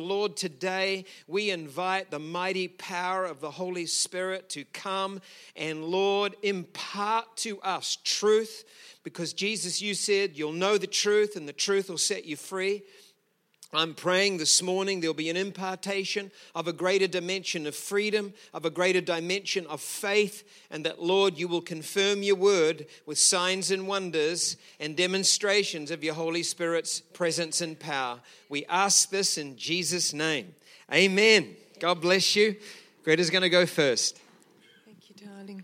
Lord, today we invite the mighty power of the Holy Spirit to come and, Lord, impart to us truth because, Jesus, you said you'll know the truth and the truth will set you free. I'm praying this morning there'll be an impartation of a greater dimension of freedom, of a greater dimension of faith, and that, Lord, you will confirm your word with signs and wonders and demonstrations of your Holy Spirit's presence and power. We ask this in Jesus' name. Amen. God bless you. Greta's going to go first. Thank you, darling.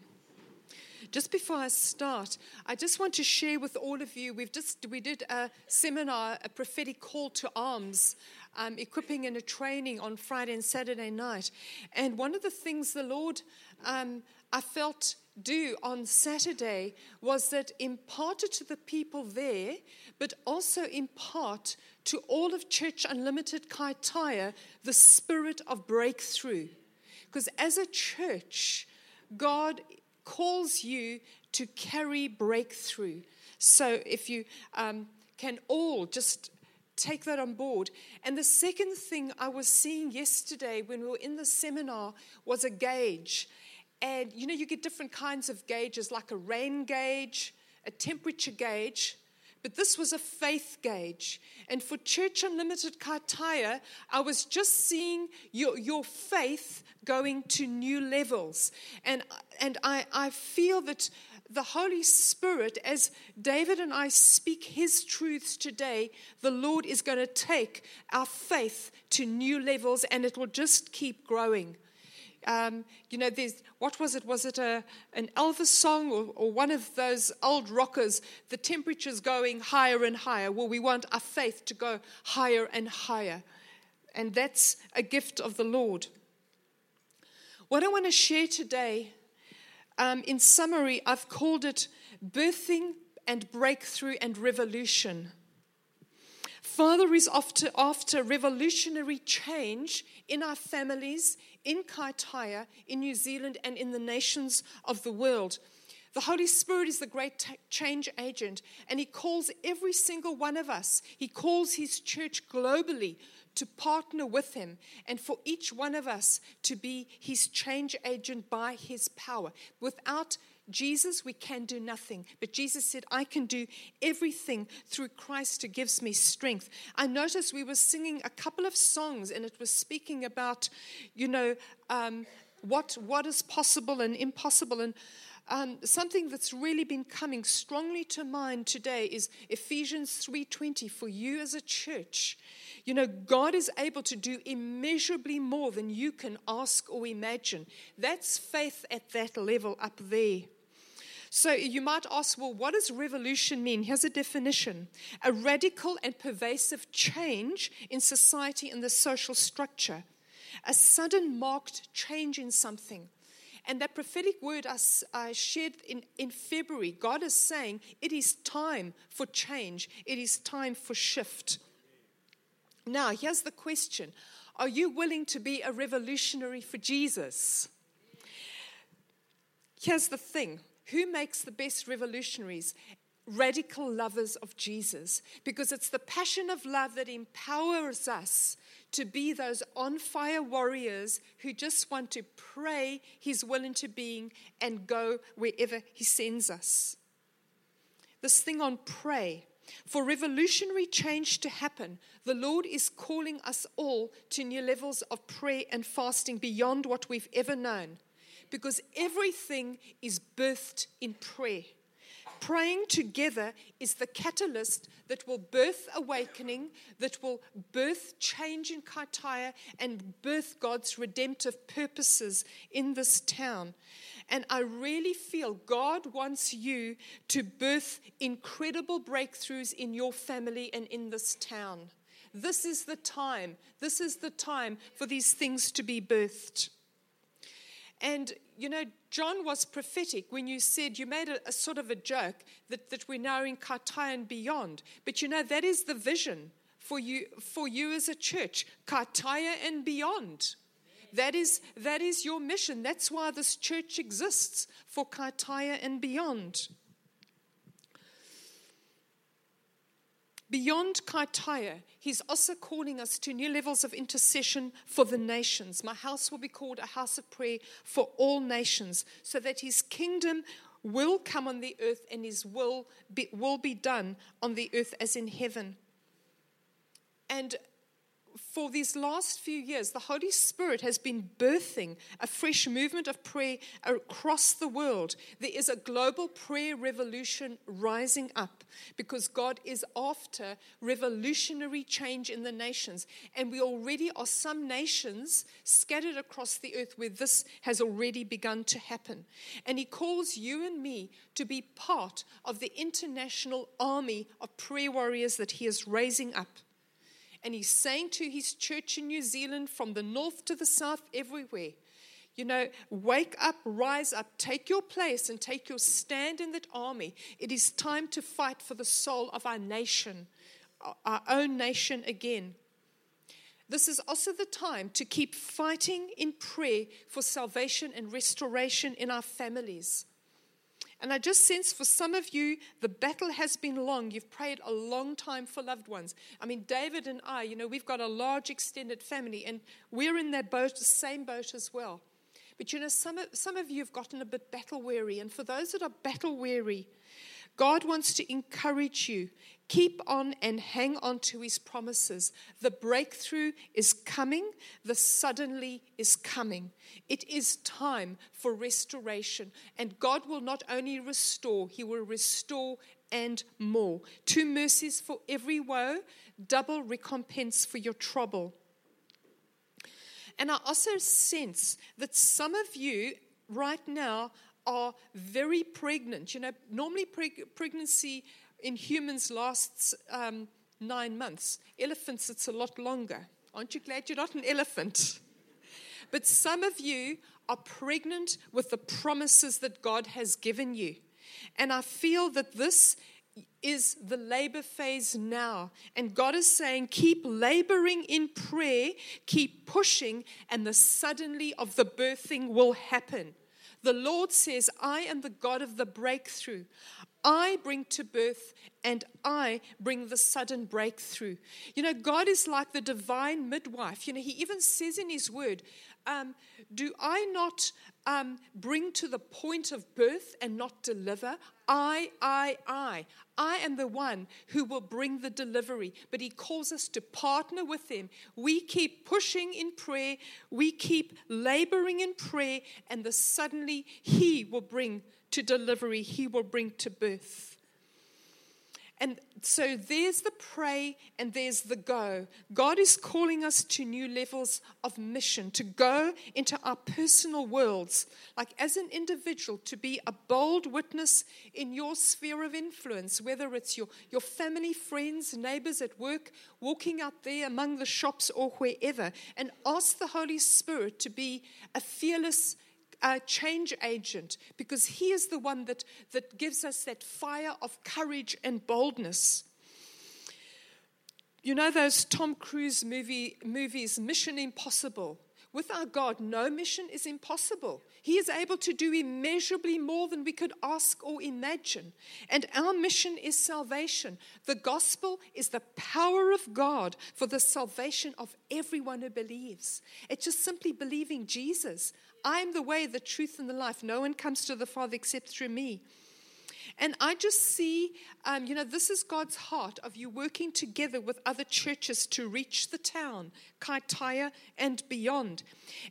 Just before I start, I just want to share with all of you. We've just we did a seminar, a prophetic call to arms, um, equipping and a training on Friday and Saturday night. And one of the things the Lord um, I felt do on Saturday was that imparted to the people there, but also impart to all of Church Unlimited Kaitaia the spirit of breakthrough. Because as a church, God calls you to carry breakthrough. So if you um, can all just take that on board. And the second thing I was seeing yesterday when we were in the seminar was a gauge. And you know, you get different kinds of gauges, like a rain gauge, a temperature gauge. But this was a faith gauge. And for Church Unlimited Kaitaia, I was just seeing your, your faith going to new levels. And, and I, I feel that the Holy Spirit, as David and I speak his truths today, the Lord is going to take our faith to new levels and it will just keep growing. Um, you know, there's, what was it? Was it a, an Elvis song or, or one of those old rockers? The temperature's going higher and higher. Well, we want our faith to go higher and higher. And that's a gift of the Lord. What I want to share today, um, in summary, I've called it birthing and breakthrough and revolution. Father is after, after revolutionary change in our families, in Kaitaia, in New Zealand, and in the nations of the world. The Holy Spirit is the great change agent, and He calls every single one of us, He calls His church globally to partner with Him and for each one of us to be His change agent by His power. Without Jesus, we can do nothing. But Jesus said, I can do everything through Christ who gives me strength. I noticed we were singing a couple of songs and it was speaking about, you know, um, what, what is possible and impossible. And um, something that's really been coming strongly to mind today is Ephesians 3:20 for you as a church. You know, God is able to do immeasurably more than you can ask or imagine. That's faith at that level up there. So you might ask, well, what does revolution mean? Here's a definition a radical and pervasive change in society and the social structure, a sudden marked change in something. And that prophetic word I, I shared in, in February, God is saying it is time for change, it is time for shift. Now, here's the question Are you willing to be a revolutionary for Jesus? Here's the thing who makes the best revolutionaries? Radical lovers of Jesus, because it's the passion of love that empowers us to be those on fire warriors who just want to pray His will into being and go wherever He sends us. This thing on pray for revolutionary change to happen, the Lord is calling us all to new levels of prayer and fasting beyond what we've ever known. Because everything is birthed in prayer. Praying together is the catalyst that will birth awakening, that will birth change in Kaitaia, and birth God's redemptive purposes in this town. And I really feel God wants you to birth incredible breakthroughs in your family and in this town. This is the time. This is the time for these things to be birthed. And, you know, John was prophetic when you said, you made a, a sort of a joke that, that we're now in Kaitaia and beyond. But, you know, that is the vision for you, for you as a church, Kaitaia and beyond. That is, that is your mission. That's why this church exists for Kaitaia and beyond. Beyond Kaitaia, he's also calling us to new levels of intercession for the nations. My house will be called a house of prayer for all nations, so that his kingdom will come on the earth and his will be, will be done on the earth as in heaven. And for these last few years, the Holy Spirit has been birthing a fresh movement of prayer across the world. There is a global prayer revolution rising up because God is after revolutionary change in the nations. And we already are some nations scattered across the earth where this has already begun to happen. And He calls you and me to be part of the international army of prayer warriors that He is raising up. And he's saying to his church in New Zealand, from the north to the south, everywhere, you know, wake up, rise up, take your place, and take your stand in that army. It is time to fight for the soul of our nation, our own nation again. This is also the time to keep fighting in prayer for salvation and restoration in our families. And I just sense for some of you, the battle has been long. You've prayed a long time for loved ones. I mean, David and I, you know, we've got a large extended family, and we're in that boat, the same boat as well. But you know, some of, some of you have gotten a bit battle weary. And for those that are battle weary, God wants to encourage you. Keep on and hang on to his promises. The breakthrough is coming, the suddenly is coming. It is time for restoration. And God will not only restore, he will restore and more. Two mercies for every woe, double recompense for your trouble. And I also sense that some of you right now are very pregnant. You know, normally preg- pregnancy in humans lasts um, nine months. Elephants, it's a lot longer. Aren't you glad you're not an elephant? But some of you are pregnant with the promises that God has given you. And I feel that this is the labor phase now. And God is saying, keep laboring in prayer, keep pushing, and the suddenly of the birthing will happen. The Lord says, I am the God of the breakthrough. I bring to birth and I bring the sudden breakthrough. You know, God is like the divine midwife. You know, He even says in His word, um, Do I not um, bring to the point of birth and not deliver? I, I, I. I am the one who will bring the delivery. But he calls us to partner with him. We keep pushing in prayer, we keep laboring in prayer, and the suddenly he will bring to delivery, he will bring to birth. And so there's the pray and there's the go. God is calling us to new levels of mission, to go into our personal worlds, like as an individual, to be a bold witness in your sphere of influence, whether it's your, your family, friends, neighbors at work, walking out there among the shops or wherever, and ask the Holy Spirit to be a fearless change agent because he is the one that, that gives us that fire of courage and boldness. You know those Tom Cruise movie, movies, Mission Impossible? With our God, no mission is impossible. He is able to do immeasurably more than we could ask or imagine. And our mission is salvation. The gospel is the power of God for the salvation of everyone who believes. It's just simply believing Jesus. I'm the way, the truth, and the life. No one comes to the Father except through me. And I just see, um, you know, this is God's heart of you working together with other churches to reach the town, Kaitaia and beyond.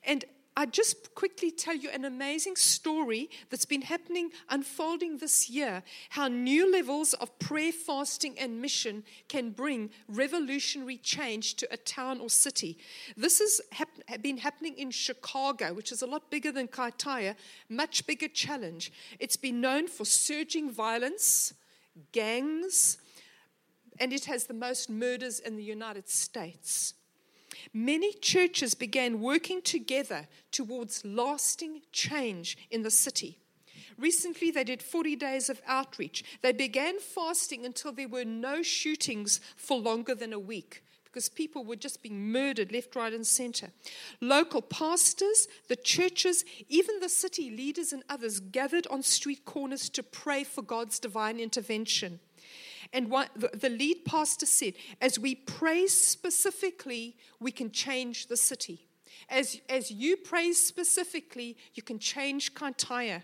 And I just quickly tell you an amazing story that's been happening, unfolding this year. How new levels of prayer, fasting, and mission can bring revolutionary change to a town or city. This has hap- been happening in Chicago, which is a lot bigger than Kaitaia, much bigger challenge. It's been known for surging violence, gangs, and it has the most murders in the United States many churches began working together towards lasting change in the city. Recently, they did 40 days of outreach. They began fasting until there were no shootings for longer than a week because people were just being murdered left, right, and center. Local pastors, the churches, even the city leaders and others gathered on street corners to pray for God's divine intervention. And what the, lead pastor said, as we pray specifically, we can change the city. As, as you pray specifically, you can change Kaitaia.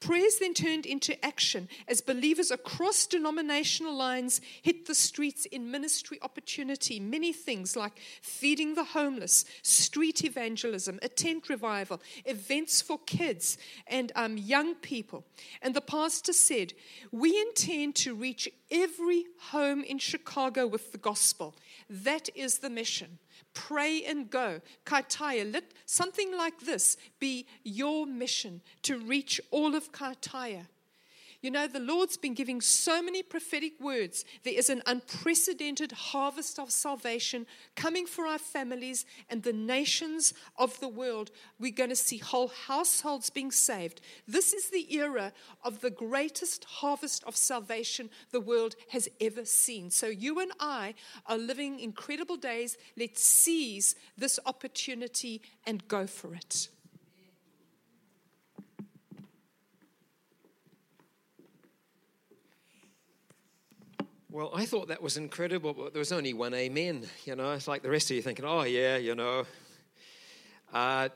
Prayers then turned into action as believers across denominational lines hit the streets in ministry opportunity. Many things like feeding the homeless, street evangelism, a tent revival, events for kids and um, young people. And the pastor said, We intend to reach every home in Chicago with the gospel. That is the mission pray and go. Kaitaia, let something like this be your mission to reach all of Kaitaia. You know, the Lord's been giving so many prophetic words. There is an unprecedented harvest of salvation coming for our families and the nations of the world. We're going to see whole households being saved. This is the era of the greatest harvest of salvation the world has ever seen. So, you and I are living incredible days. Let's seize this opportunity and go for it. Well, I thought that was incredible, but there was only one amen. You know, it's like the rest of you thinking, oh, yeah, you know. Uh,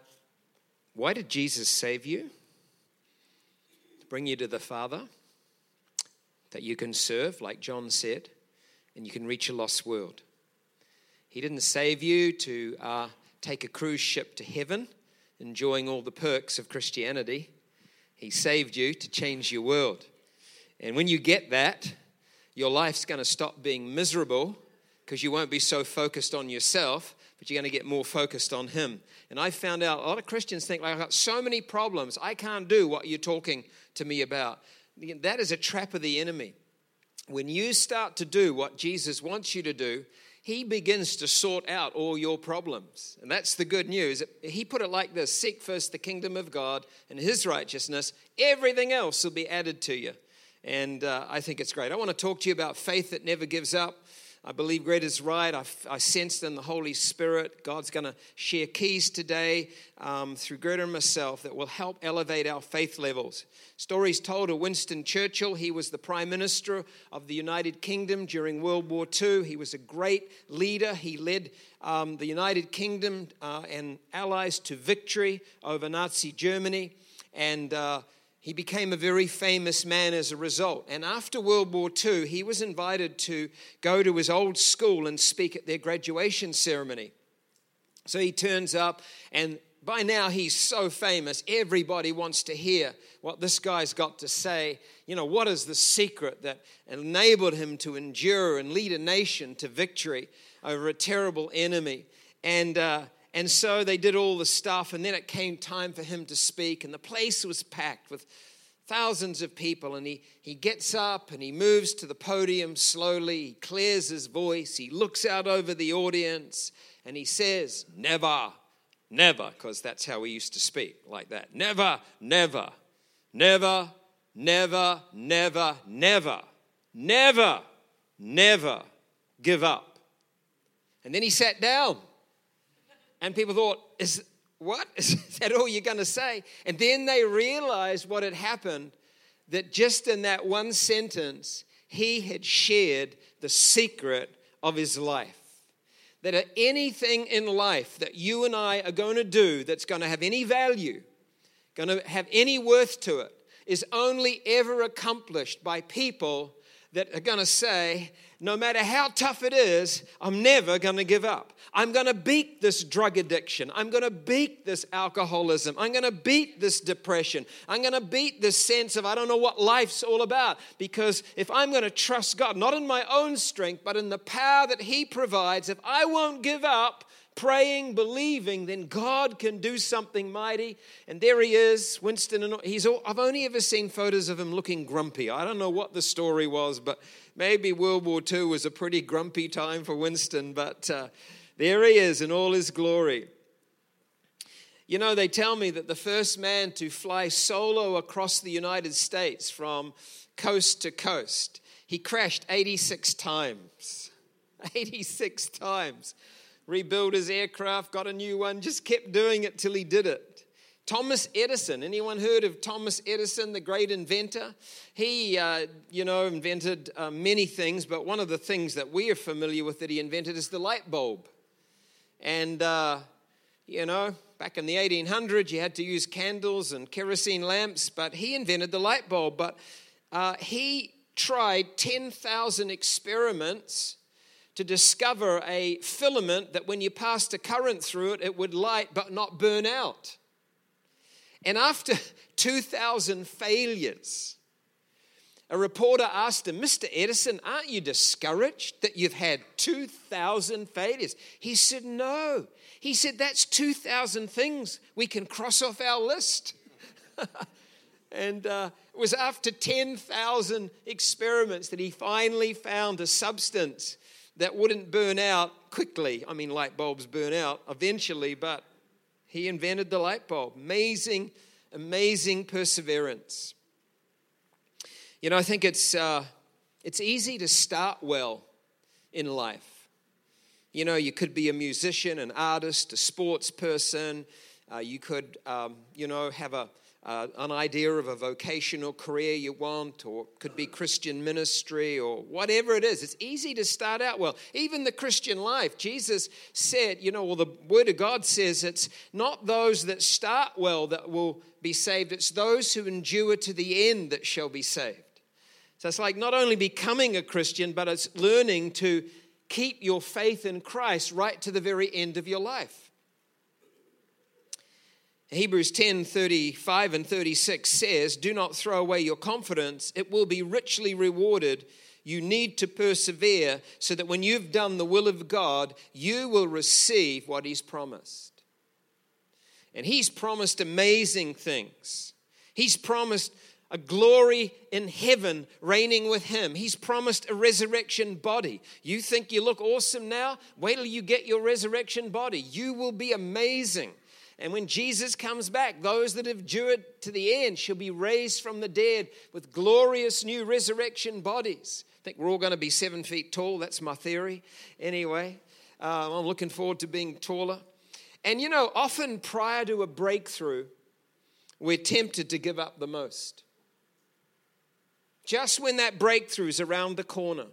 why did Jesus save you? To bring you to the Father, that you can serve, like John said, and you can reach a lost world. He didn't save you to uh, take a cruise ship to heaven, enjoying all the perks of Christianity. He saved you to change your world. And when you get that, your life's going to stop being miserable because you won't be so focused on yourself, but you're going to get more focused on Him. And I found out a lot of Christians think, like, I've got so many problems, I can't do what you're talking to me about. That is a trap of the enemy. When you start to do what Jesus wants you to do, he begins to sort out all your problems. And that's the good news. He put it like this Seek first the kingdom of God and his righteousness, everything else will be added to you. And uh, I think it's great. I want to talk to you about faith that never gives up. I believe Greta is right. I, I sensed in the Holy Spirit, God's going to share keys today um, through Greta and myself that will help elevate our faith levels. Stories told of Winston Churchill. He was the Prime Minister of the United Kingdom during World War II. He was a great leader. He led um, the United Kingdom uh, and allies to victory over Nazi Germany. And uh, he became a very famous man as a result. And after World War II, he was invited to go to his old school and speak at their graduation ceremony. So he turns up, and by now he's so famous, everybody wants to hear what this guy's got to say. You know, what is the secret that enabled him to endure and lead a nation to victory over a terrible enemy? And, uh, and so they did all the stuff, and then it came time for him to speak, and the place was packed with thousands of people. And he, he gets up and he moves to the podium slowly. He clears his voice. He looks out over the audience and he says, Never, never, because that's how we used to speak, like that. Never, never, never, never, never, never, never, never give up. And then he sat down. And people thought, is, what? Is that all you're going to say? And then they realized what had happened that just in that one sentence, he had shared the secret of his life. That anything in life that you and I are going to do that's going to have any value, going to have any worth to it, is only ever accomplished by people that are going to say, no matter how tough it is, I'm never going to give up. I'm going to beat this drug addiction. I'm going to beat this alcoholism. I'm going to beat this depression. I'm going to beat this sense of I don't know what life's all about. Because if I'm going to trust God, not in my own strength, but in the power that He provides, if I won't give up, praying, believing, then God can do something mighty. And there he is, Winston. And he's. All, I've only ever seen photos of him looking grumpy. I don't know what the story was, but maybe World War II was a pretty grumpy time for Winston. But uh, there he is in all his glory. You know, they tell me that the first man to fly solo across the United States from coast to coast, he crashed 86 times. 86 times rebuilt his aircraft, got a new one, just kept doing it till he did it. Thomas Edison. Anyone heard of Thomas Edison, the great inventor? He, uh, you know, invented uh, many things, but one of the things that we are familiar with that he invented is the light bulb. And, uh, you know, back in the 1800s, you had to use candles and kerosene lamps, but he invented the light bulb. But uh, he tried 10,000 experiments to discover a filament that when you passed a current through it, it would light but not burn out. And after 2,000 failures, a reporter asked him, Mr. Edison, aren't you discouraged that you've had 2,000 failures? He said, No. He said, That's 2,000 things we can cross off our list. and uh, it was after 10,000 experiments that he finally found a substance that wouldn't burn out quickly. I mean, light bulbs burn out eventually, but he invented the light bulb. Amazing, amazing perseverance. You know, I think it's, uh, it's easy to start well in life. You know, you could be a musician, an artist, a sports person. Uh, you could, um, you know, have a, uh, an idea of a vocational career you want, or could be Christian ministry, or whatever it is. It's easy to start out well. Even the Christian life, Jesus said, you know, well, the Word of God says it's not those that start well that will be saved, it's those who endure to the end that shall be saved. So it's like not only becoming a Christian, but it's learning to keep your faith in Christ right to the very end of your life. Hebrews 10 35 and 36 says, Do not throw away your confidence, it will be richly rewarded. You need to persevere so that when you've done the will of God, you will receive what He's promised. And He's promised amazing things. He's promised a glory in heaven reigning with him. He's promised a resurrection body. You think you look awesome now? Wait till you get your resurrection body. You will be amazing. And when Jesus comes back, those that have endured to the end shall be raised from the dead with glorious new resurrection bodies. I think we're all going to be seven feet tall. That's my theory. Anyway, uh, I'm looking forward to being taller. And you know, often prior to a breakthrough, we're tempted to give up the most. Just when that breakthrough is around the corner,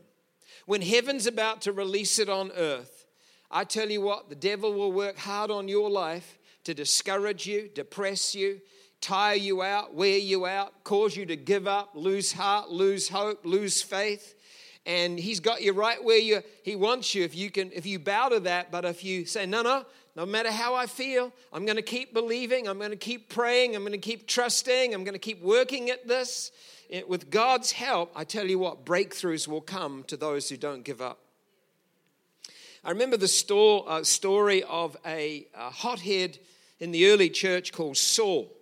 when heaven's about to release it on earth, I tell you what, the devil will work hard on your life to discourage you, depress you, tire you out, wear you out, cause you to give up, lose heart, lose hope, lose faith. And he's got you right where you he wants you if you can if you bow to that, but if you say, no, no, no matter how I feel, I'm going to keep believing, I'm going to keep praying, I'm going to keep trusting, I'm going to keep working at this. It, with God's help, I tell you what, breakthroughs will come to those who don't give up. I remember the store, uh, story of a, a hothead in the early church called Saul.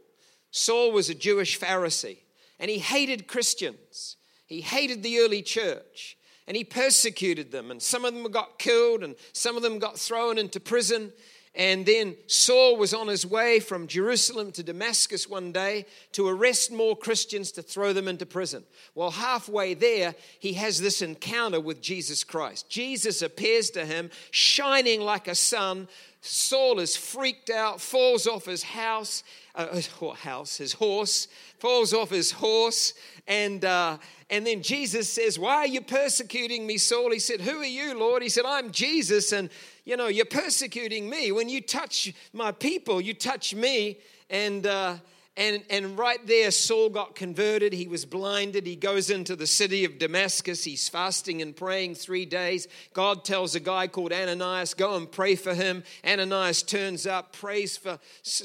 Saul was a Jewish Pharisee and he hated Christians. He hated the early church and he persecuted them. And some of them got killed and some of them got thrown into prison. And then Saul was on his way from Jerusalem to Damascus one day to arrest more Christians to throw them into prison. Well, halfway there, he has this encounter with Jesus Christ. Jesus appears to him, shining like a sun. Saul is freaked out, falls off his house, uh, house, his horse, falls off his horse, and uh, and then Jesus says, "Why are you persecuting me, Saul?" He said, "Who are you, Lord?" He said, "I'm Jesus, and you know, you're persecuting me. When you touch my people, you touch me. And, uh, and, and right there, Saul got converted. He was blinded. He goes into the city of Damascus. He's fasting and praying three days. God tells a guy called Ananias, Go and pray for him. Ananias turns up, prays for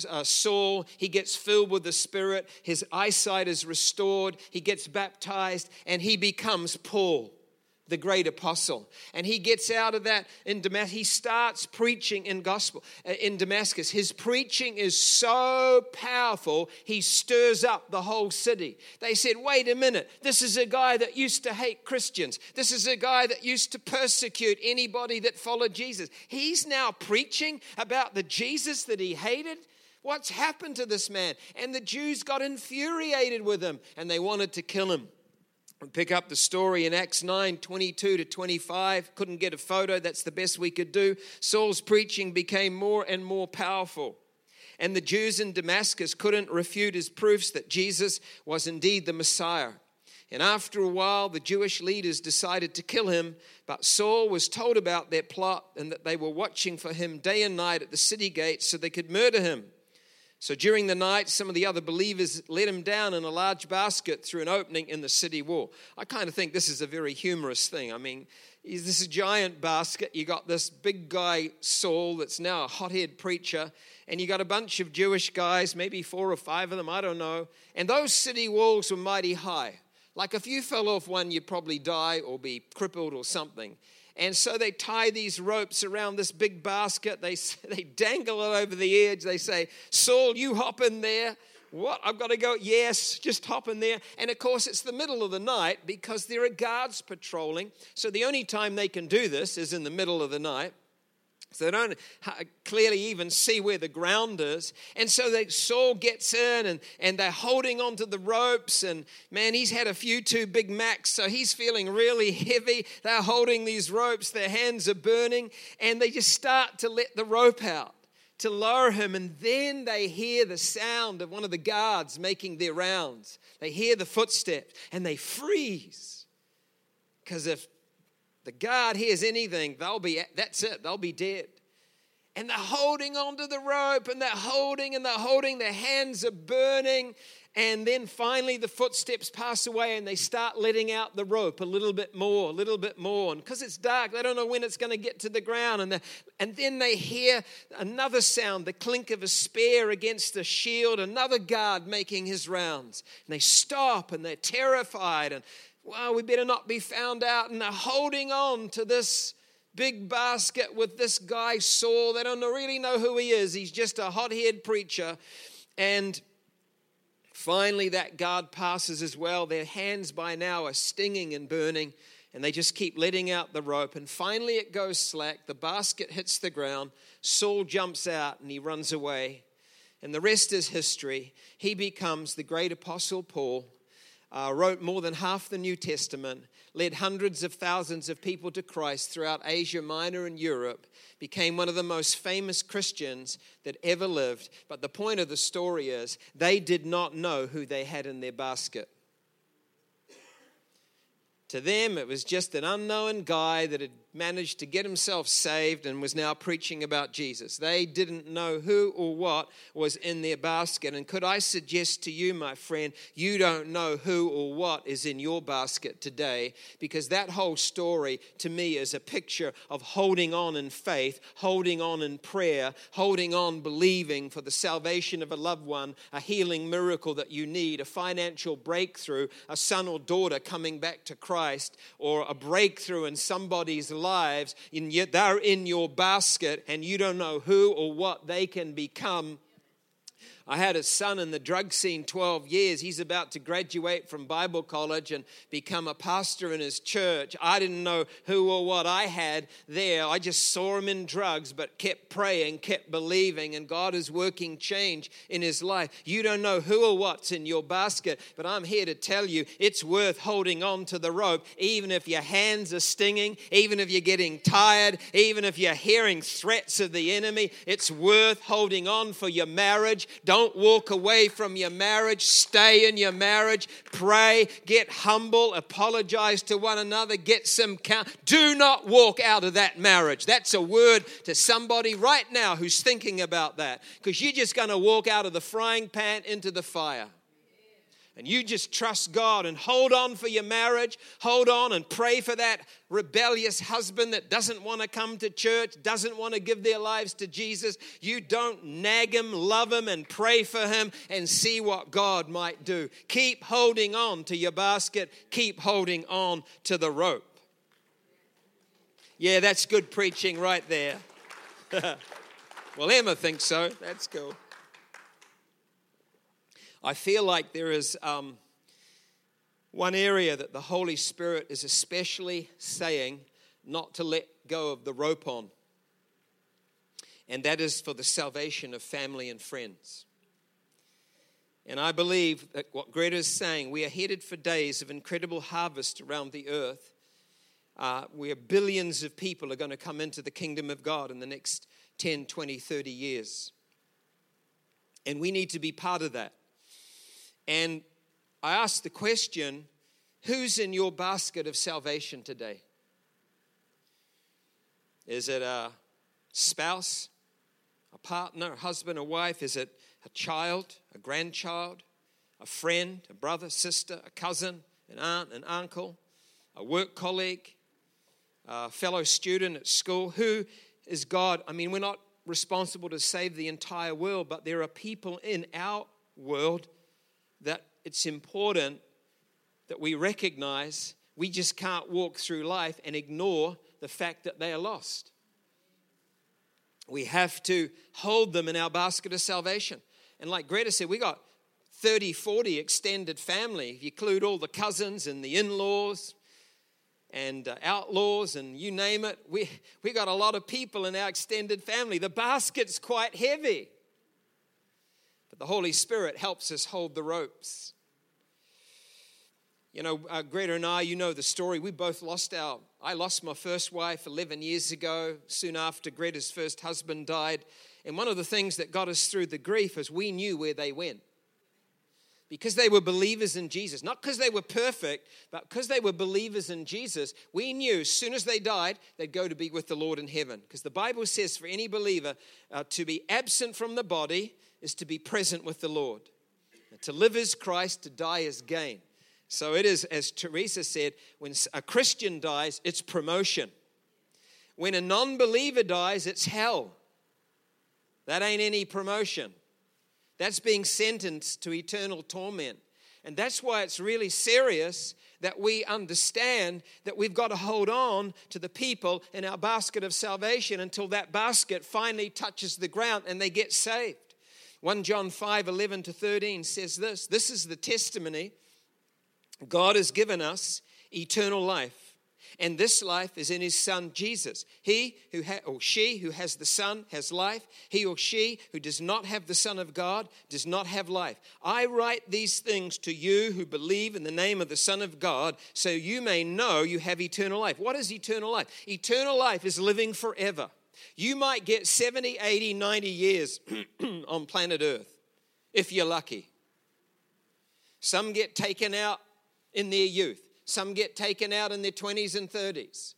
uh, Saul. He gets filled with the Spirit. His eyesight is restored. He gets baptized, and he becomes Paul the great apostle. And he gets out of that in Damascus. He starts preaching in gospel uh, in Damascus. His preaching is so powerful, he stirs up the whole city. They said, wait a minute, this is a guy that used to hate Christians. This is a guy that used to persecute anybody that followed Jesus. He's now preaching about the Jesus that he hated. What's happened to this man? And the Jews got infuriated with him and they wanted to kill him pick up the story in Acts 9 22 to 25. Couldn't get a photo, that's the best we could do. Saul's preaching became more and more powerful. And the Jews in Damascus couldn't refute his proofs that Jesus was indeed the Messiah. And after a while, the Jewish leaders decided to kill him, but Saul was told about their plot and that they were watching for him day and night at the city gates so they could murder him. So during the night, some of the other believers let him down in a large basket through an opening in the city wall. I kind of think this is a very humorous thing. I mean, is this a giant basket? You got this big guy, Saul, that's now a hothead preacher, and you got a bunch of Jewish guys, maybe four or five of them, I don't know. And those city walls were mighty high. Like if you fell off one, you'd probably die or be crippled or something. And so they tie these ropes around this big basket. They, they dangle it over the edge. They say, Saul, you hop in there. What? I've got to go? Yes, just hop in there. And of course, it's the middle of the night because there are guards patrolling. So the only time they can do this is in the middle of the night. So they don't clearly even see where the ground is. And so they, Saul gets in and, and they're holding onto the ropes. And man, he's had a few too big macs, so he's feeling really heavy. They're holding these ropes, their hands are burning, and they just start to let the rope out to lower him. And then they hear the sound of one of the guards making their rounds. They hear the footsteps and they freeze. Because if the guard hears anything, they'll be, that's it, they'll be dead. And they're holding onto the rope and they're holding and they're holding, their hands are burning. And then finally the footsteps pass away and they start letting out the rope a little bit more, a little bit more. And because it's dark, they don't know when it's going to get to the ground. And, and then they hear another sound, the clink of a spear against a shield, another guard making his rounds. And they stop and they're terrified. And well, we better not be found out. And they're holding on to this big basket with this guy, Saul. They don't really know who he is. He's just a hot headed preacher. And finally, that guard passes as well. Their hands by now are stinging and burning. And they just keep letting out the rope. And finally, it goes slack. The basket hits the ground. Saul jumps out and he runs away. And the rest is history. He becomes the great apostle Paul uh, wrote more than half the New Testament, led hundreds of thousands of people to Christ throughout Asia Minor and Europe, became one of the most famous Christians that ever lived. But the point of the story is they did not know who they had in their basket. To them, it was just an unknown guy that had managed to get himself saved and was now preaching about Jesus. They didn't know who or what was in their basket. And could I suggest to you, my friend, you don't know who or what is in your basket today because that whole story to me is a picture of holding on in faith, holding on in prayer, holding on believing for the salvation of a loved one, a healing miracle that you need, a financial breakthrough, a son or daughter coming back to Christ, or a breakthrough in somebody's lives, and yet they're in your basket and you don't know who or what they can become I had a son in the drug scene 12 years. He's about to graduate from Bible college and become a pastor in his church. I didn't know who or what I had there. I just saw him in drugs, but kept praying, kept believing, and God is working change in his life. You don't know who or what's in your basket, but I'm here to tell you it's worth holding on to the rope, even if your hands are stinging, even if you're getting tired, even if you're hearing threats of the enemy. It's worth holding on for your marriage. Don't walk away from your marriage. Stay in your marriage. Pray. Get humble. Apologize to one another. Get some count. Do not walk out of that marriage. That's a word to somebody right now who's thinking about that because you're just going to walk out of the frying pan into the fire and you just trust God and hold on for your marriage, hold on and pray for that rebellious husband that doesn't want to come to church, doesn't want to give their lives to Jesus, you don't nag him, love him, and pray for him and see what God might do. Keep holding on to your basket, keep holding on to the rope. Yeah, that's good preaching right there. well, Emma thinks so. That's cool. I feel like there is um, one area that the Holy Spirit is especially saying not to let go of the rope on, and that is for the salvation of family and friends. And I believe that what Greta is saying, we are headed for days of incredible harvest around the earth, uh, where billions of people are going to come into the kingdom of God in the next 10, 20, 30 years. And we need to be part of that. And I asked the question who's in your basket of salvation today? Is it a spouse, a partner, a husband, a wife? Is it a child, a grandchild, a friend, a brother, sister, a cousin, an aunt, an uncle, a work colleague, a fellow student at school? Who is God? I mean, we're not responsible to save the entire world, but there are people in our world that it's important that we recognize we just can't walk through life and ignore the fact that they are lost. We have to hold them in our basket of salvation. And like Greta said, we got 30, 40 extended family. If you include all the cousins and the in laws and uh, outlaws and you name it, we, we got a lot of people in our extended family. The basket's quite heavy. But the Holy Spirit helps us hold the ropes. You know, uh, Greta and I, you know the story. We both lost our, I lost my first wife 11 years ago, soon after Greta's first husband died. And one of the things that got us through the grief is we knew where they went. Because they were believers in Jesus, not because they were perfect, but because they were believers in Jesus, we knew as soon as they died, they'd go to be with the Lord in heaven. Because the Bible says for any believer, uh, to be absent from the body is to be present with the Lord. To live is Christ, to die is gain. So it is, as Teresa said, when a Christian dies, it's promotion. When a non believer dies, it's hell. That ain't any promotion. That's being sentenced to eternal torment. And that's why it's really serious that we understand that we've got to hold on to the people in our basket of salvation until that basket finally touches the ground and they get saved. 1 John 5 11 to 13 says this This is the testimony God has given us eternal life. And this life is in his son Jesus. He who ha- or she who has the son has life. He or she who does not have the son of God does not have life. I write these things to you who believe in the name of the son of God so you may know you have eternal life. What is eternal life? Eternal life is living forever. You might get 70, 80, 90 years on planet Earth if you're lucky. Some get taken out in their youth, some get taken out in their 20s and 30s.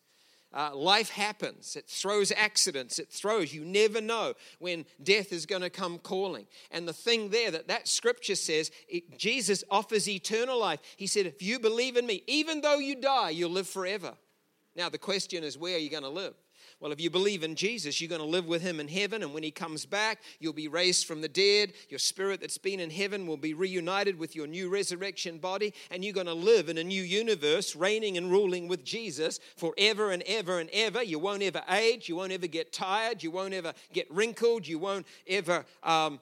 Uh, life happens. It throws accidents. It throws. You never know when death is going to come calling. And the thing there that that scripture says, it, Jesus offers eternal life. He said, if you believe in me, even though you die, you'll live forever. Now, the question is, where are you going to live? Well, if you believe in Jesus, you're going to live with him in heaven, and when he comes back, you'll be raised from the dead. Your spirit that's been in heaven will be reunited with your new resurrection body, and you're going to live in a new universe, reigning and ruling with Jesus forever and ever and ever. You won't ever age, you won't ever get tired, you won't ever get wrinkled, you won't ever. Um,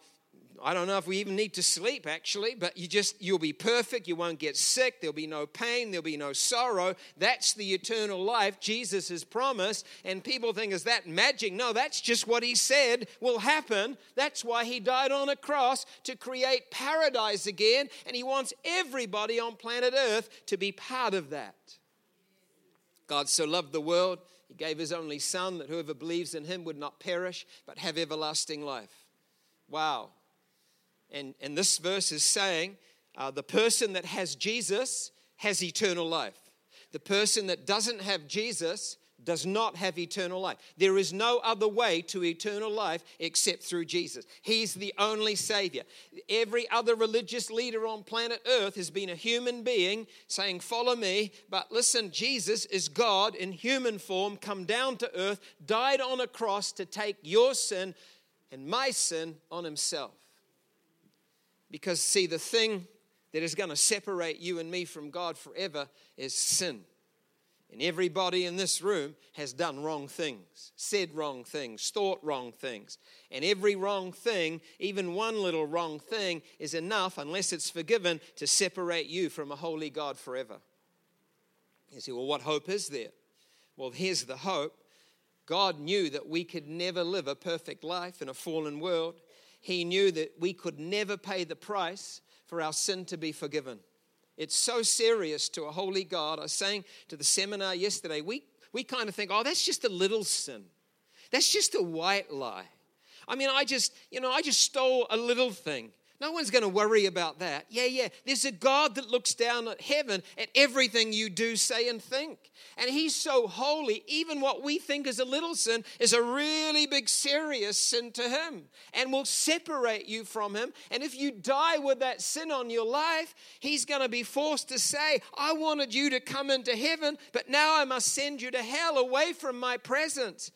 I don't know if we even need to sleep actually, but you just, you'll be perfect. You won't get sick. There'll be no pain. There'll be no sorrow. That's the eternal life Jesus has promised. And people think, is that magic? No, that's just what he said will happen. That's why he died on a cross to create paradise again. And he wants everybody on planet Earth to be part of that. God so loved the world, he gave his only Son that whoever believes in him would not perish, but have everlasting life. Wow. And, and this verse is saying uh, the person that has Jesus has eternal life. The person that doesn't have Jesus does not have eternal life. There is no other way to eternal life except through Jesus. He's the only Savior. Every other religious leader on planet Earth has been a human being saying, Follow me. But listen, Jesus is God in human form, come down to earth, died on a cross to take your sin and my sin on Himself. Because, see, the thing that is going to separate you and me from God forever is sin. And everybody in this room has done wrong things, said wrong things, thought wrong things. And every wrong thing, even one little wrong thing, is enough, unless it's forgiven, to separate you from a holy God forever. You say, well, what hope is there? Well, here's the hope God knew that we could never live a perfect life in a fallen world he knew that we could never pay the price for our sin to be forgiven. It's so serious to a holy God. I was saying to the seminar yesterday, we, we kind of think, oh, that's just a little sin. That's just a white lie. I mean, I just, you know, I just stole a little thing. No one's going to worry about that. Yeah, yeah. There's a God that looks down at heaven at everything you do, say, and think. And He's so holy, even what we think is a little sin is a really big, serious sin to Him and will separate you from Him. And if you die with that sin on your life, He's going to be forced to say, I wanted you to come into heaven, but now I must send you to hell away from my presence.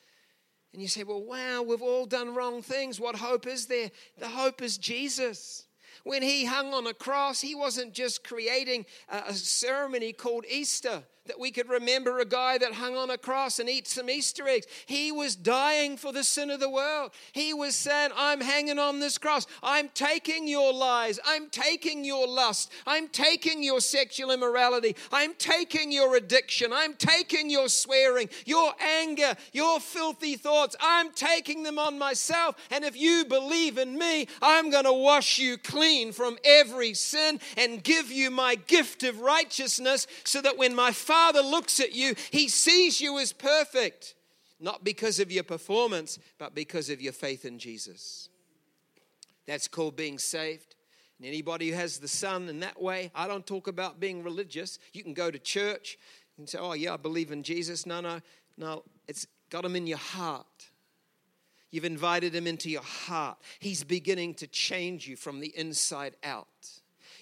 And you say, well, wow, we've all done wrong things. What hope is there? The hope is Jesus. When he hung on a cross, he wasn't just creating a, ceremony called Easter that we could remember a guy that hung on a cross and eat some Easter eggs. He was dying for the sin of the world. He was saying, I'm hanging on this cross. I'm taking your lies. I'm taking your lust. I'm taking your sexual immorality. I'm taking your addiction. I'm taking your swearing, your anger, your filthy thoughts. I'm taking them on myself. And if you believe in me, I'm going to wash you clean from every sin and give you my gift of righteousness so that when my Father Father looks at you, He sees you as perfect, not because of your performance, but because of your faith in Jesus. That's called being saved. And anybody who has the Son in that way, I don't talk about being religious. You can go to church and say, Oh, yeah, I believe in Jesus. No, no, no. It's got him in your heart. You've invited him into your heart. He's beginning to change you from the inside out.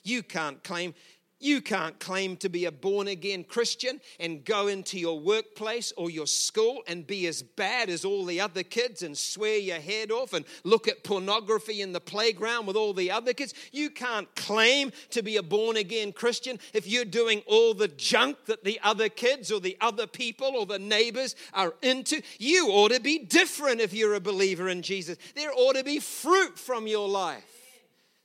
You can't claim you can't claim to be a born again Christian and go into your workplace or your school and be as bad as all the other kids and swear your head off and look at pornography in the playground with all the other kids. You can't claim to be a born again Christian if you're doing all the junk that the other kids or the other people or the neighbors are into. You ought to be different if you're a believer in Jesus. There ought to be fruit from your life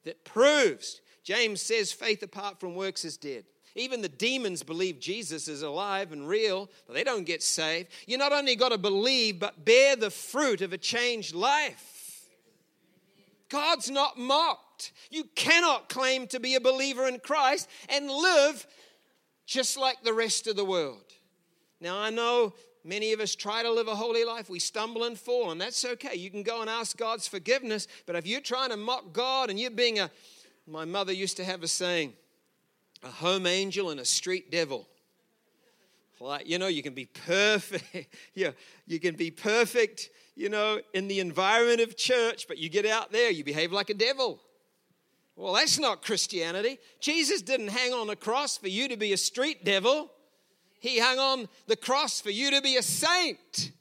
that proves James says faith apart from works is dead. Even the demons believe Jesus is alive and real, but they don't get saved. You not only got to believe, but bear the fruit of a changed life. God's not mocked. You cannot claim to be a believer in Christ and live just like the rest of the world. Now, I know many of us try to live a holy life. We stumble and fall, and that's okay. You can go and ask God's forgiveness, but if you're trying to mock God and you're being a my mother used to have a saying a home angel and a street devil. Like, you know, you can be perfect. yeah, you can be perfect, you know, in the environment of church, but you get out there, you behave like a devil. Well, that's not Christianity. Jesus didn't hang on a cross for you to be a street devil. He hung on the cross for you to be a saint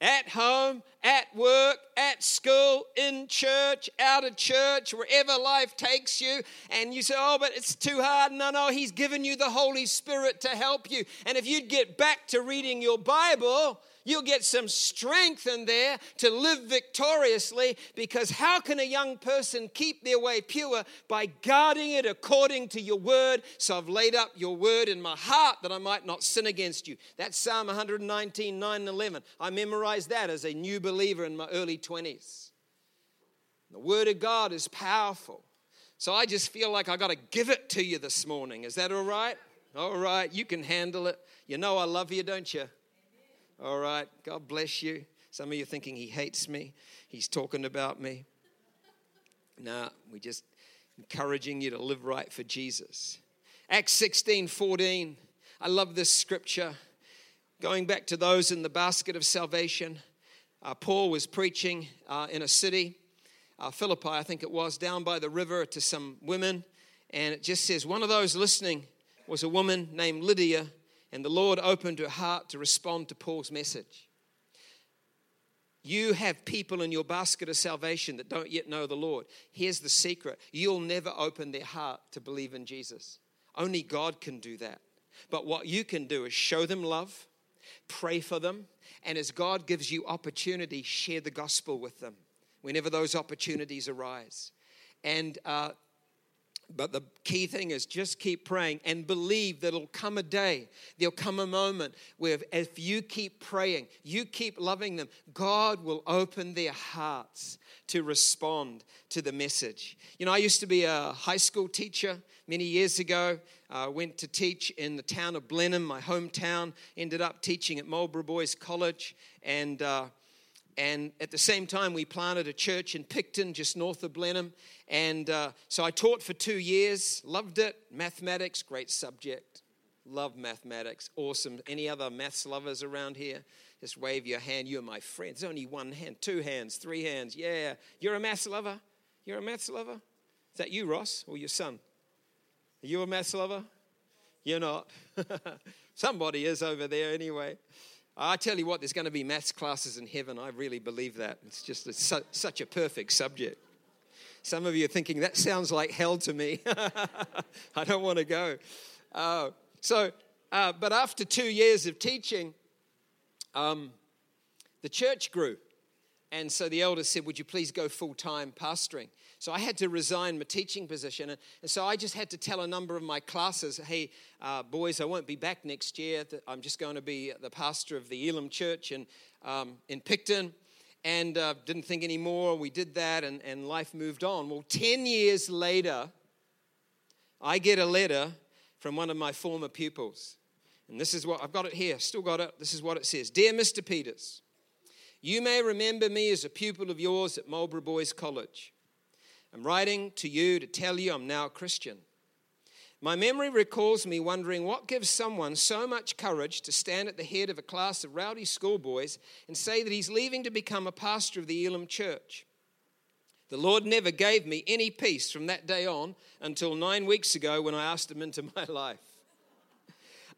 at home, at work, at school, in church, out of church, wherever life takes you, and you say, Oh, but it's too hard. No, no, He's given you the Holy Spirit to help you. And if you'd get back to reading your Bible, You'll get some strength in there to live victoriously because how can a young person keep their way pure? By guarding it according to your word. So I've laid up your word in my heart that I might not sin against you. That's Psalm 119, 9 and 11. I memorized that as a new believer in my early 20s. The word of God is powerful. So I just feel like I got to give it to you this morning. Is that all right? All right, you can handle it. You know I love you, don't you? All right. God bless you. Some of you thinking he hates me. He's talking about me. Nah, we just encouraging you to live right for Jesus. Acts 16 14. I love this scripture. Going back to those in the basket of salvation, uh, Paul was preaching uh, in a city, uh, Philippi, I think it was, down by the river to some women. And it just says, one of those listening was a woman named Lydia and the Lord opened her heart to respond to Paul's message. You have people in your basket of salvation that don't yet know the Lord. Here's the secret you'll never open their heart to believe in Jesus. Only God can do that. But what you can do is show them love, pray for them, and as God gives you opportunity, share the gospel with them whenever those opportunities arise. And uh, but the key thing is just keep praying and believe that it'll come a day, there'll come a moment where if you keep praying, you keep loving them, God will open their hearts to respond to the message. You know, I used to be a high school teacher many years ago. I uh, went to teach in the town of Blenheim, my hometown, ended up teaching at Marlborough Boys College, and uh, and at the same time, we planted a church in Picton, just north of Blenheim. And uh, so I taught for two years, loved it. Mathematics, great subject. Love mathematics, awesome. Any other maths lovers around here? Just wave your hand. You're my friend. There's only one hand, two hands, three hands. Yeah. You're a maths lover? You're a maths lover? Is that you, Ross, or your son? Are you a maths lover? You're not. Somebody is over there anyway. I tell you what, there's going to be maths classes in heaven. I really believe that. It's just su- such a perfect subject. Some of you are thinking, that sounds like hell to me. I don't want to go. Uh, so, uh, but after two years of teaching, um, the church grew. And so the elders said, Would you please go full time pastoring? So I had to resign my teaching position. And, so I just had to tell a number of my classes, Hey, uh, boys, I won't be back next year. I'm just going to be the pastor of the Elim Church in, um, in Picton. And uh, didn't think anymore. We did that, and, and life moved on. Well, 10 years later, I get a letter from one of my former pupils. And this is what I've got it here, still got it. This is what it says Dear Mr. Peters, you may remember me as a pupil of yours at Marlborough Boys College. I'm writing to you to tell you I'm now a Christian. My memory recalls me wondering what gives someone so much courage to stand at the head of a class of rowdy schoolboys and say that he's leaving to become a pastor of the Elim Church. The Lord never gave me any peace from that day on until nine weeks ago when I asked Him into my life.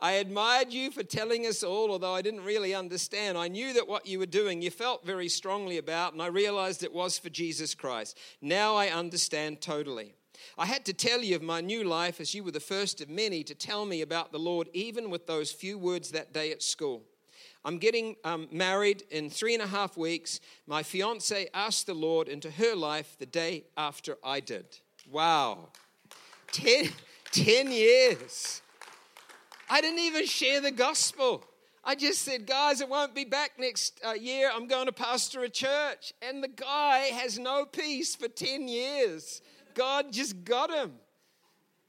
I admired you for telling us all, although I didn't really understand. I knew that what you were doing you felt very strongly about, and I realized it was for Jesus Christ. Now I understand totally. I had to tell you of my new life as you were the first of many to tell me about the Lord, even with those few words that day at school. I'm getting um, married in three and a half weeks. My fiance asked the Lord into her life the day after I did. Wow. Ten, ten years. I didn't even share the gospel. I just said, guys, it won't be back next uh, year. I'm going to pastor a church. And the guy has no peace for 10 years. God just got him.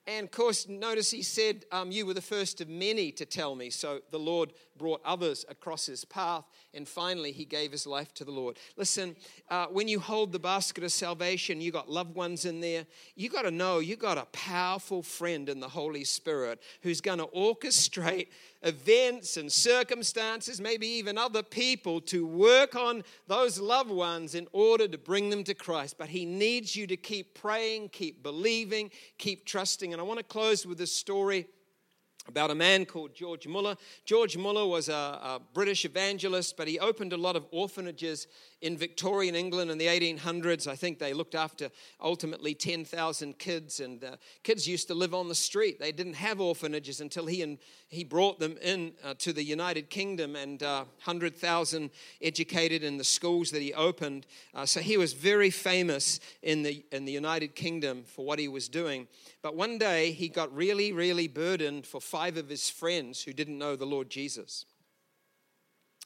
And of course, notice he said, um, You were the first of many to tell me. So the Lord brought others across his path. And finally, he gave his life to the Lord. Listen, uh, when you hold the basket of salvation, you got loved ones in there. You got to know you got a powerful friend in the Holy Spirit who's going to orchestrate events and circumstances, maybe even other people, to work on those loved ones in order to bring them to Christ. But He needs you to keep praying, keep believing, keep trusting. And I want to close with this story about a man called George Muller. George Muller was a, a, British evangelist, but he opened a lot of orphanages in Victorian England in the 1800s. I think they looked after ultimately 10,000 kids, and uh, kids used to live on the street. They didn't have orphanages until he, and, he brought them in uh, to the United Kingdom and uh, 100,000 educated in the schools that he opened. Uh, so he was very famous in the, in the United Kingdom for what he was doing. But one day he got really, really burdened for five of his friends who didn't know the Lord Jesus.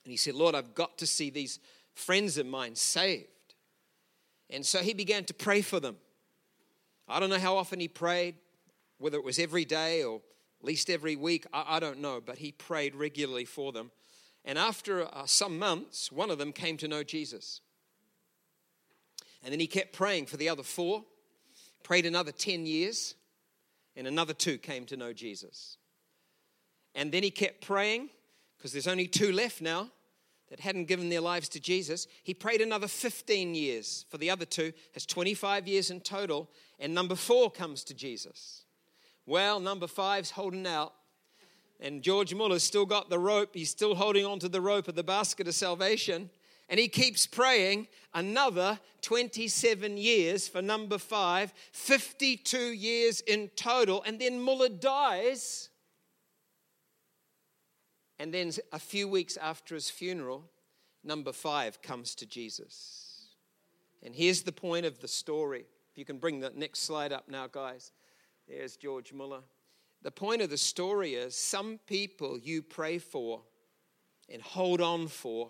And he said, Lord, I've got to see these friends of mine saved. And so he began to pray for them. I don't know how often he prayed, whether it was every day or at least every week, I, I don't know, but he prayed regularly for them. And after uh, some months, one of them came to know Jesus. And then he kept praying for the other four, prayed another 10 years, and another two came to know Jesus. And then he kept praying, because there's only two left now that hadn't given their lives to Jesus. He prayed another 15 years for the other two, has 25 years in total, and number four comes to Jesus. Well, number five's holding out. And George Muller's still got the rope. He's still holding on to the rope of the basket of salvation. And he keeps praying another 27 years for number five, 52 years in total. And then Muller dies. And then a few weeks after his funeral, number five comes to Jesus. And here's the point of the story. If you can bring the next slide up now, guys. There's George Muller. The point of the story is some people you pray for and hold on for,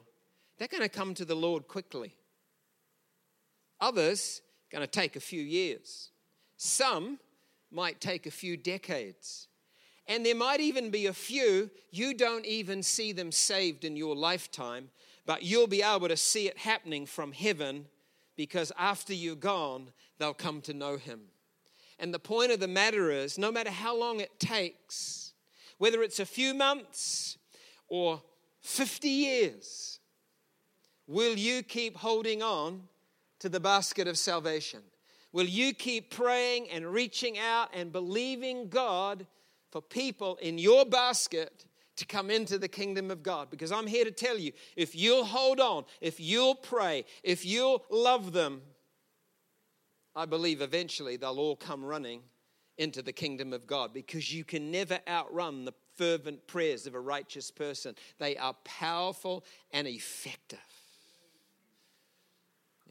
they're going to come to the Lord quickly. Others, going to take a few years. Some might take a few decades. And there might even be a few you don't even see them saved in your lifetime, but you'll be able to see it happening from heaven because after you're gone, they'll come to know Him. And the point of the matter is no matter how long it takes, whether it's a few months or 50 years, will you keep holding on to the basket of salvation? Will you keep praying and reaching out and believing God for people in your basket to come into the kingdom of God. Because I'm here to tell you if you'll hold on, if you'll pray, if you'll love them, I believe eventually they'll all come running into the kingdom of God because you can never outrun the fervent prayers of a righteous person. They are powerful and effective.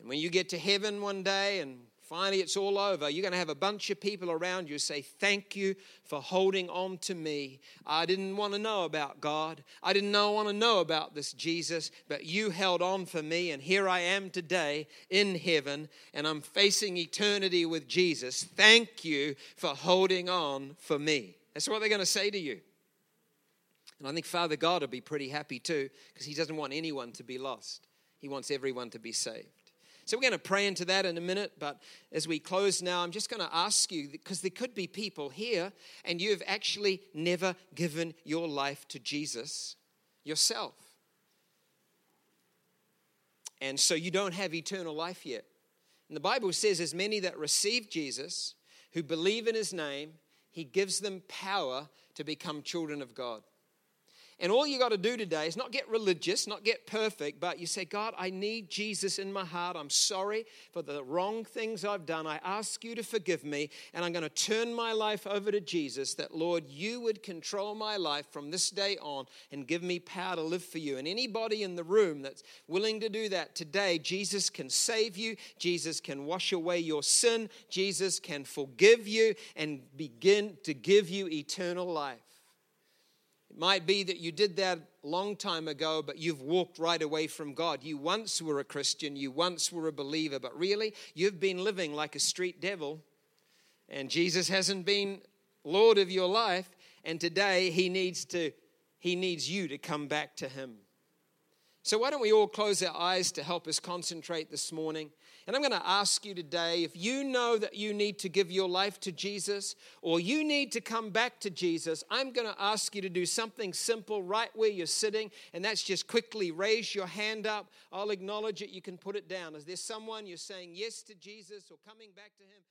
And when you get to heaven one day and finally it's all over, you're going to have a bunch of people around you say, Thank you for holding on to me. I didn't want to know about God. I didn't know, I want to know about this Jesus, but you held on for me, and here I am today in heaven, and I'm facing eternity with Jesus. Thank you for holding on for me. That's what they're going to say to you. And I think Father God will be pretty happy too, because He doesn't want anyone to be lost. He wants everyone to be saved. So we're going to pray into that in a minute, but as we close now, I'm just going to ask you because there could be people here and you've actually never given your life to Jesus yourself. And so you don't have eternal life yet. And the Bible says, as many that receive Jesus, who believe in his name, he gives them power to become children of God. And all you got to do today is not get religious, not get perfect, but you say, God, I need Jesus in my heart. I'm sorry for the wrong things I've done. I ask you to forgive me, and I'm going to turn my life over to Jesus that, Lord, you would control my life from this day on and give me power to live for you. And anybody in the room that's willing to do that today, Jesus can save you, Jesus can wash away your sin, Jesus can forgive you and begin to give you eternal life. It might be that you did that a long time ago, but you've walked right away from God. You once were a Christian, you once were a believer, but really, you've been living like a street devil, and Jesus hasn't been Lord of your life, and today He needs to He needs you to come back to Him. So, why don't we all close our eyes to help us concentrate this morning? And I'm going to ask you today if you know that you need to give your life to Jesus or you need to come back to Jesus, I'm going to ask you to do something simple right where you're sitting, and that's just quickly raise your hand up. I'll acknowledge it. You can put it down. Is there someone you're saying yes to Jesus or coming back to Him?